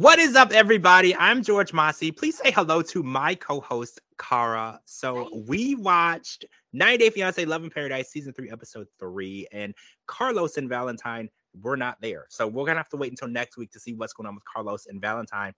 What is up, everybody? I'm George Mossey. Please say hello to my co-host Kara. So we watched 90 Day Fiance Love in Paradise season three, episode three, and Carlos and Valentine we're not there. So we're gonna have to wait until next week to see what's going on with Carlos and Valentine.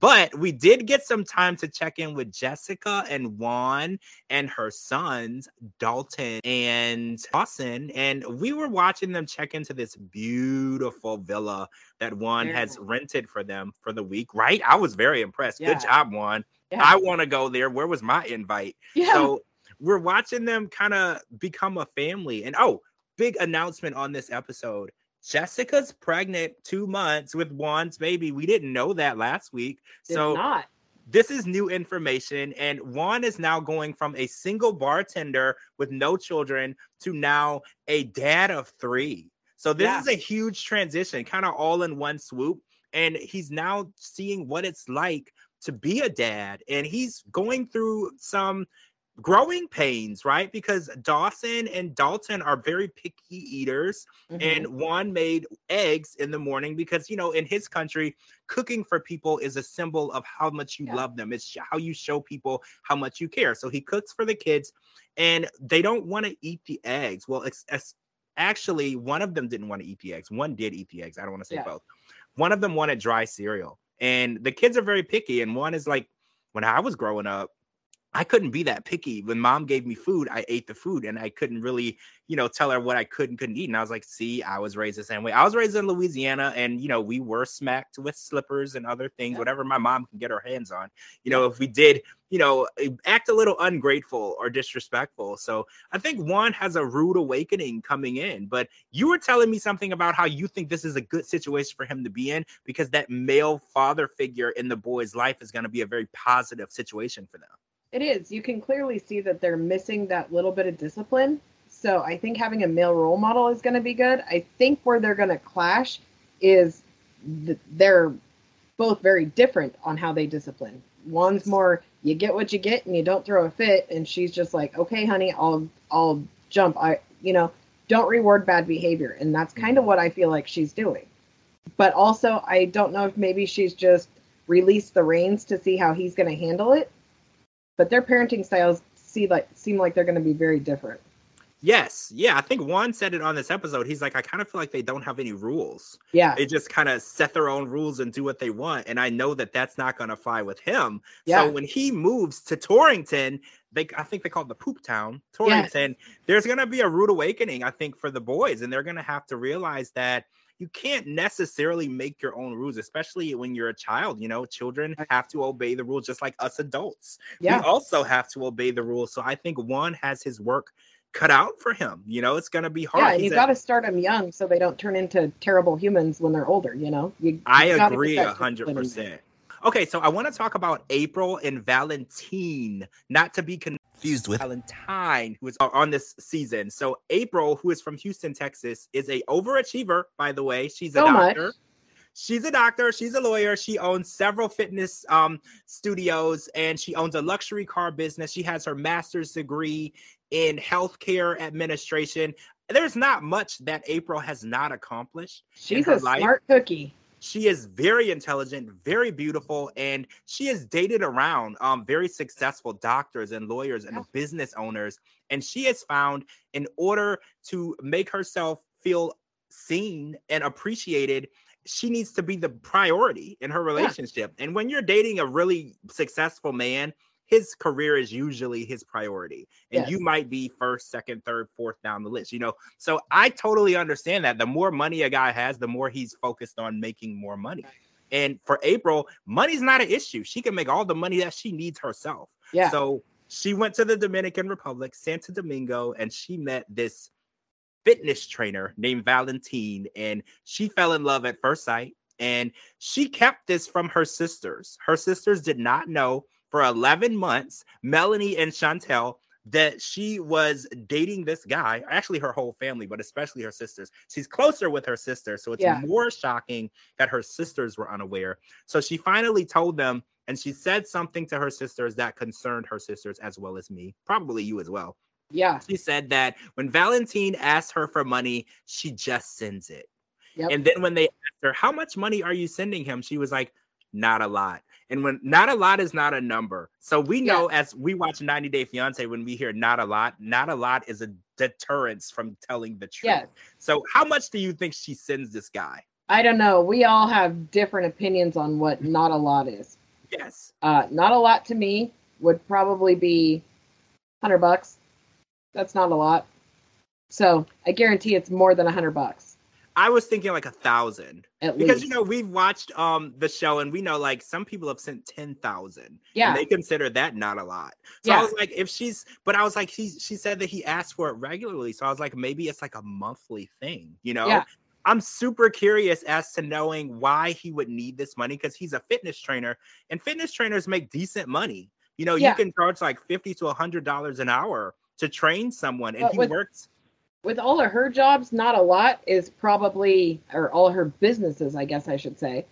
But we did get some time to check in with Jessica and Juan and her sons, Dalton and Dawson. And we were watching them check into this beautiful villa that Juan has rented for them for the week, right? I was very impressed. Yeah. Good job, Juan. Yeah. I want to go there. Where was my invite? Yeah. So we're watching them kind of become a family. And oh, big announcement on this episode Jessica's pregnant two months with Juan's baby. We didn't know that last week. Did so not. This is new information, and Juan is now going from a single bartender with no children to now a dad of three. So this yeah. is a huge transition, kind of all in one swoop. And he's now seeing what it's like to be a dad, and he's going through some growing pains, right? Because Dawson and Dalton are very picky eaters, mm-hmm. and Juan made eggs in the morning because, you know, in his country, cooking for people is a symbol of how much you yeah. love them. It's how you show people how much you care. So he cooks for the kids, and they don't want to eat the eggs. Well, it's, it's, actually one of them didn't want to eat the eggs. One did eat the eggs. I don't want to say yeah. both. One of them wanted dry cereal, and the kids are very picky. And Juan is like, when I was growing up, I couldn't be that picky. When mom gave me food, I ate the food and I couldn't really, you know, tell her what I could and couldn't eat. And I was like, see, I was raised the same way. I was raised in Louisiana and, you know, we were smacked with slippers and other things, yeah. whatever my mom can get her hands on. You know, if we did, you know, act a little ungrateful or disrespectful. So I think Juan has a rude awakening coming in. But you were telling me something about how you think this is a good situation for him to be in because that male father figure in the boy's life is going to be a very positive situation for them. It is. You can clearly see that they're missing that little bit of discipline. So I think having a male role model is going to be good. I think where they're going to clash is th- they're both very different on how they discipline. Juan's more you get what you get and you don't throw a fit, and she's just like, okay, honey, I'll I'll jump. I you know don't reward bad behavior, and that's kind of mm-hmm. what I feel like she's doing. But also, I don't know if maybe she's just released the reins to see how he's going to handle it but their parenting styles see like seem like they're going to be very different. Yes, yeah, I think Juan said it on this episode. He's like, I kind of feel like they don't have any rules. Yeah, they just kind of set their own rules and do what they want, and I know that that's not going to fly with him. Yeah. So when he moves to Torrington, they I think they call it the poop town, Torrington. Yes. There's going to be a rude awakening, I think, for the boys, and they're going to have to realize that you can't necessarily make your own rules, especially when you're a child. You know, children have to obey the rules just like us adults. Yeah. We also have to obey the rules. So I think Juan has his work cut out for him. You know, it's going to be hard. Yeah, you got to start them young so they don't turn into terrible humans when they're older. You know, you, I agree a hundred percent. Okay, so I want to talk about April and Valentine, not to be confused with Valentine, who is on this season. So April, who is from Houston, Texas, is a overachiever. By the way, she's a so doctor. Much. She's a doctor. She's a lawyer. She owns several fitness um, studios, and she owns a luxury car business. She has her master's degree in healthcare administration. There's not much that April has not accomplished. She's a life. smart cookie she is very intelligent, very beautiful, and she has dated around um, very successful doctors and lawyers and business owners. And she has found in order to make herself feel seen and appreciated, she needs to be the priority in her relationship. Yeah. And when you're dating a really successful man, his career is usually his priority and yes. you might be first second third fourth down the list you know? So i totally understand that. The more money a guy has the more he's focused on making more money. And for april money's not an issue. She can make all the money that she needs herself. Yeah. So she went to the dominican republic santo domingo and she met this fitness trainer named valentine and she fell in love at first sight and she kept this from her sisters. Her sisters did not know for 11 months, Melanie and Chantel, that she was dating this guy, actually her whole family, but especially her sisters. She's closer with her sisters. So it's yeah. more shocking that her sisters were unaware. So she finally told them and she said something to her sisters that concerned her sisters as well as me, probably you as well. Yeah. She said that when Valentine asked her for money, she just sends it. Yep. And then when they asked her, How much money are you sending him? She was like, not a lot. And when not a lot is not a number. So we know yeah. as we watch 90 Day Fiance, when we hear not a lot, not a lot is a deterrence from telling the truth. Yes. So how much do you think she sends this guy? I don't know. We all have different opinions on what not a lot is. Yes. Uh, not a lot to me would probably be 100 bucks. That's not a lot. So I guarantee it's more than 100 bucks. I was thinking like a thousand. At because least. you know we've watched um the show and we know like some people have sent ten thousand. Yeah, they consider that not a lot. So yeah. I was like, if she's, but I was like, he she said that he asked for it regularly. So I was like, maybe it's like a monthly thing. You know, yeah. I'm super curious as to knowing why he would need this money because he's a fitness trainer and fitness trainers make decent money. You know, yeah. you can charge like fifty to a hundred dollars an hour to train someone, and but he with, works with all of her jobs, not a lot is probably, or all her businesses, I guess I should say,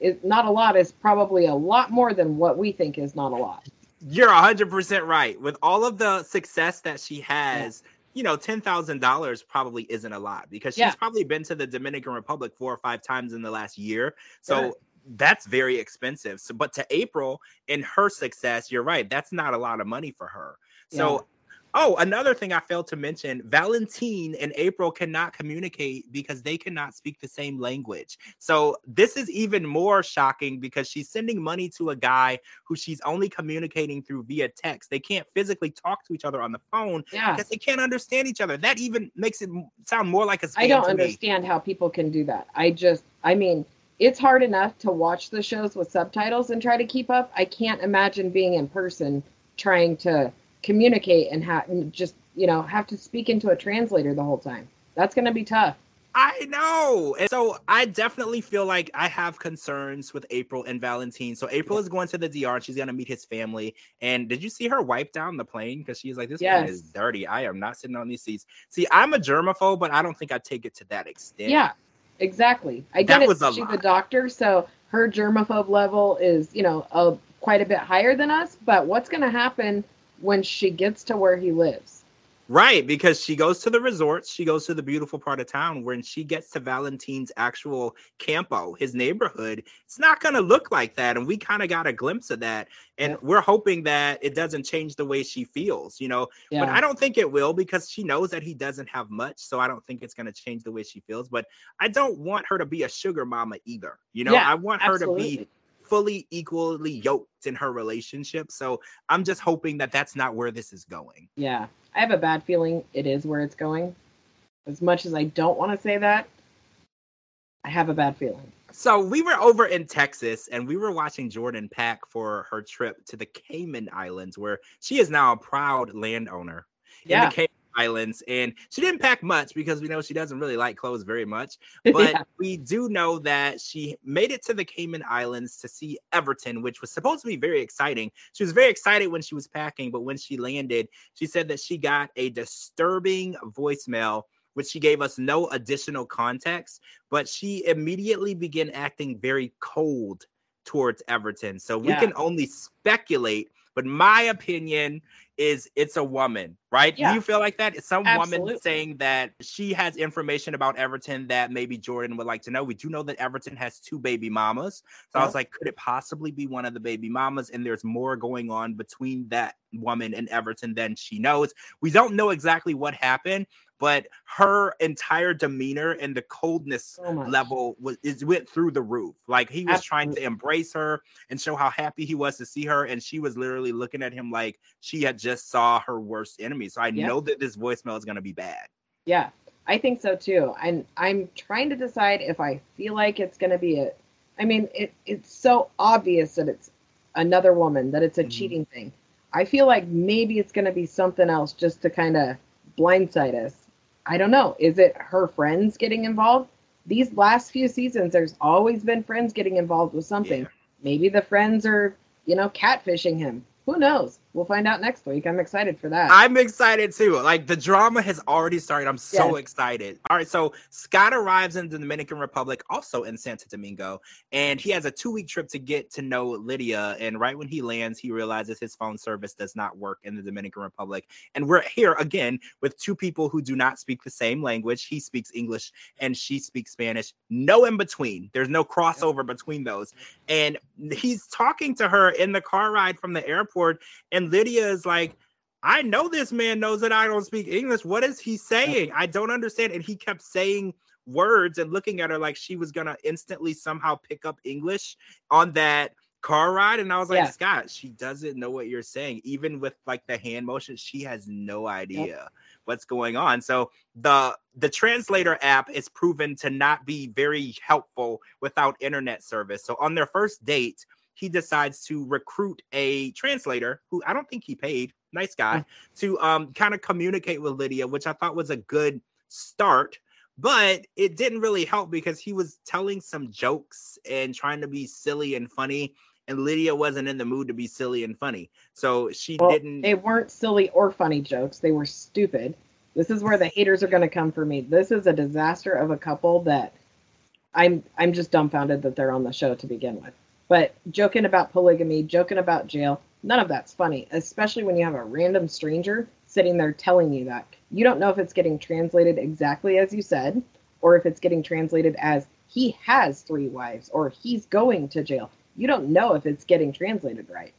is not a lot is probably a lot more than what we think is not a lot. You're 100% right. With all of the success that she has, yeah. you know, $10,000 probably isn't a lot because she's yeah. probably been to the Dominican Republic four or five times in the last year. So yeah. that's very expensive. So, but to April and her success, you're right. That's not a lot of money for her. So Oh, another thing I failed to mention Valentine and April cannot communicate because they cannot speak the same language. So, this is even more shocking because she's sending money to a guy who she's only communicating through via text. They can't physically talk to each other on the phone yeah. because they can't understand each other. That even makes it sound more like a I don't understand me. how people can do that. I just, I mean, it's hard enough to watch the shows with subtitles and try to keep up. I can't imagine being in person trying to communicate and have just you know have to speak into a translator the whole time. That's going to be tough. I know. And so I definitely feel like I have concerns with April and Valentine. So April is going to the DR. She's going to meet his family. And did you see her wipe down the plane? Because she's like, this yes. plane is dirty. I am not sitting on these seats. See, I'm a germaphobe, but I don't think I take it to that extent. Yeah, exactly. I get that it. Was a she's lot. a doctor, so her germaphobe level is, you know, a, quite a bit higher than us. But what's going to happen when she gets to where he lives. Right, because she goes to the resorts, she goes to the beautiful part of town. When she gets to Valentine's actual campo, his neighborhood, it's not going to look like that. And we kind of got a glimpse of that. And yeah. we're hoping that it doesn't change the way she feels, you know. Yeah. But I don't think it will because she knows that he doesn't have much. So I don't think it's going to change the way she feels. But I don't want her to be a sugar mama either. You know, yeah, I want absolutely. her to be fully equally yoked in her relationship. So I'm just hoping that that's not where this is going. Yeah. I have a bad feeling it is where it's going. As much as I don't want to say that, I have a bad feeling. So we were over in Texas and we were watching Jordan pack for her trip to the Cayman Islands, where she is now a proud landowner. Yeah. In the Cayman Islands, and she didn't pack much because we know she doesn't really like clothes very much. But yeah. we do know that she made it to the Cayman Islands to see Everton, which was supposed to be very exciting. She was very excited when she was packing, but when she landed, she said that she got a disturbing voicemail which she gave us no additional context, but she immediately began acting very cold towards Everton. So we yeah. can only speculate, but my opinion is it's a woman, right? Yeah. Do you feel like that? It's some Absolutely. woman saying that she has information about Everton that maybe Jordan would like to know. We do know that Everton has two baby mamas. So yeah. I was like, could it possibly be one of the baby mamas? And there's more going on between that woman and Everton than she knows. We don't know exactly what happened, but her entire demeanor and the coldness so level was is went through the roof. Like he was Absolutely. trying to embrace her and show how happy he was to see her, and she was literally looking at him like she had just saw her worst enemy. So I yeah. know that this voicemail is going to be bad. Yeah, I think so too. And I'm trying to decide if I feel like it's going to be a. I mean, it it's so obvious that it's another woman that it's a mm-hmm. cheating thing. I feel like maybe it's going to be something else just to kind of blindside us. I don't know. Is it her friends getting involved? These last few seasons, there's always been friends getting involved with something. Yeah. Maybe the friends are, you know, catfishing him. Who knows? We'll find out next week. I'm excited for that. I'm excited too. Like the drama has already started. I'm so yes. excited. All right, so Scott arrives in the Dominican Republic, also in Santo Domingo, and he has a two week trip to get to know Lidia. And right when he lands, he realizes his phone service does not work in the Dominican Republic. And we're here again with two people who do not speak the same language. He speaks English and she speaks Spanish. No in between. There's no crossover between those. And he's talking to her in the car ride from the airport, and Lidia is like, I know this man knows that I don't speak English. What is he saying? I don't understand. And he kept saying words and looking at her like she was gonna instantly somehow pick up English on that car ride. And I was like, yeah. Scott, she doesn't know what you're saying. Even with like the hand motion, she has no idea. Yep what's going on. So the the translator app is proven to not be very helpful without internet service. So on their first date, he decides to recruit a translator who I don't think he paid, nice guy, to um kind of communicate with Lidia, which I thought was a good start. But it didn't really help because he was telling some jokes and trying to be silly and funny and Lidia wasn't in the mood to be silly and funny. So she well, didn't. They weren't silly or funny jokes. They were stupid. This is where the haters are going to come for me. This is a disaster of a couple that I'm I'm just dumbfounded that they're on the show to begin with. But joking about polygamy, joking about jail, none of that's funny, especially when you have a random stranger sitting there telling you that. You don't know if it's getting translated exactly as you said, or if it's getting translated as he has three wives or he's going to jail you don't know if it's getting translated right.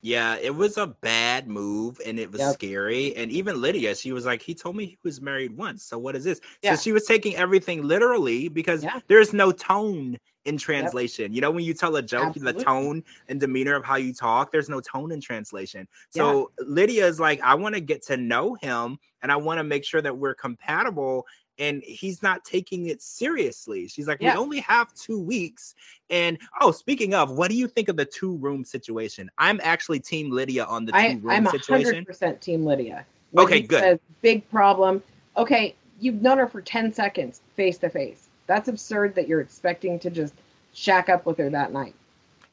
Yeah, it was a bad move and it was yep. scary. And even Lidia, she was like, he told me he was married once. So what is this? Yeah. So she was taking everything literally because yeah. there's no tone in translation. Yep. You know, when you tell a joke, Absolutely. the tone and demeanor of how you talk, there's no tone in translation. So yeah. Lidia is like, I want to get to know him and I want to make sure that we're compatible and he's not taking it seriously. She's like, yeah. we only have two weeks. And oh, speaking of, what do you think of the two room situation? I'm actually Team Lidia on the two I, room I'm situation. I'm 100% Team Lidia. When okay, good. Says, Big problem. Okay, you've known her for 10 seconds face to face. That's absurd that you're expecting to just shack up with her that night.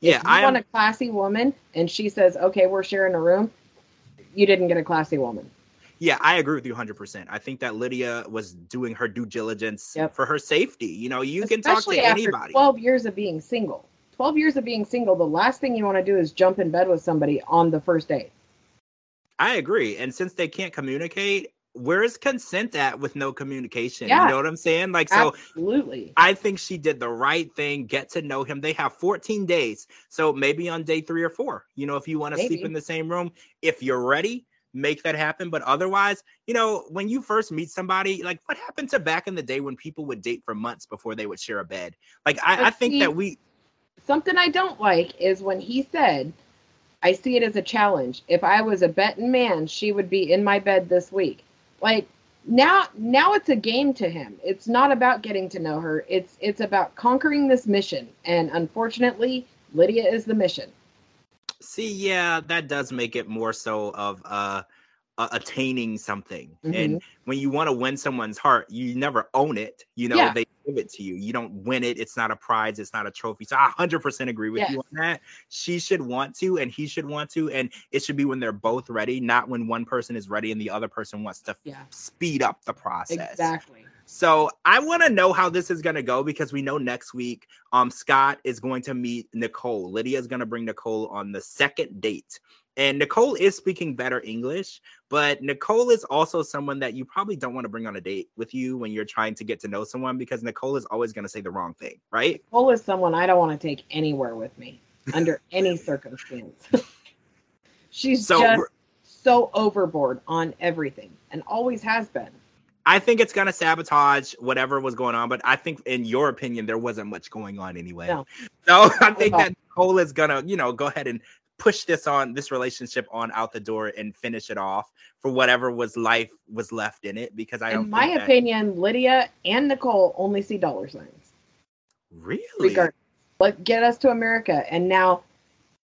Yeah, if you I want a classy woman and she says, okay, we're sharing a room, you didn't get a classy woman. Yeah, I agree with you 100%. I think that Lidia was doing her due diligence yep. for her safety. You know, you Especially can talk to anybody. 12 years of being single. 12 years of being single, the last thing you want to do is jump in bed with somebody on the first date. I agree. And since they can't communicate, where is consent at with no communication? Yeah, you know what I'm saying? Like, so absolutely. I think she did the right thing, get to know him. They have 14 days. So maybe on day three or four, you know, if you want to sleep in the same room, if you're ready, make that happen. But otherwise, you know, when you first meet somebody, like what happened to back in the day when people would date for months before they would share a bed? Like I, I think see, that we something I don't like is when he said, I see it as a challenge. If I was a betting man, she would be in my bed this week. Like now now it's a game to him. It's not about getting to know her. It's it's about conquering this mission. And unfortunately, Lidia is the mission. See, yeah, that does make it more so of uh, uh attaining something. Mm-hmm. And when you want to win someone's heart, you never own it. You know, yeah. they give it to you. You don't win it. It's not a prize. It's not a trophy. So I 100% agree with yes. you on that. She should want to, and he should want to, and it should be when they're both ready, not when one person is ready and the other person wants to yeah. speed up the process. Exactly. So I want to know how this is going to go because we know next week, um, Scott is going to meet Nicole. Lidia is going to bring Nicole on the second date. And Nicole is speaking better English, but Nicole is also someone that you probably don't want to bring on a date with you when you're trying to get to know someone because Nicole is always going to say the wrong thing, right? Nicole is someone I don't want to take anywhere with me under any circumstance. She's so, just so overboard on everything and always has been. I think it's gonna sabotage whatever was going on, but I think, in your opinion, there wasn't much going on anyway. No. So I think that Nicole is gonna, you know, go ahead and push this on this relationship on out the door and finish it off for whatever was life was left in it. Because I, in my that... opinion, Lidia and Nicole only see dollar signs. Really? Regardless. Let get us to America, and now,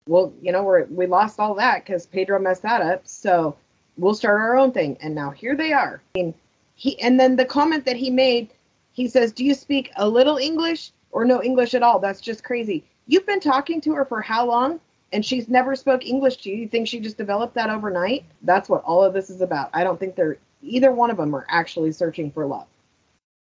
well, you know, we're we lost all that because Pedro messed that up. So we'll start our own thing, and now here they are. I mean, he and then the comment that he made, he says, "Do you speak a little English or no English at all?" That's just crazy. You've been talking to her for how long? And she's never spoke English to you. You think she just developed that overnight? That's what all of this is about. I don't think they're either one of them are actually searching for love.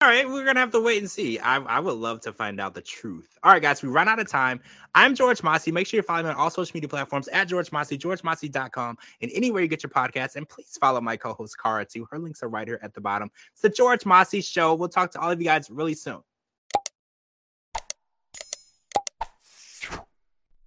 All right, we're gonna have to wait and see. I, I would love to find out the truth. All right, guys, we run out of time. I'm George Mossey. Make sure you follow me on all social media platforms at George Mossey, georgemossey.com, and anywhere you get your podcasts. And please follow my co-host Kara too. Her links are right here at the bottom. It's the George Mossey Show. We'll talk to all of you guys really soon.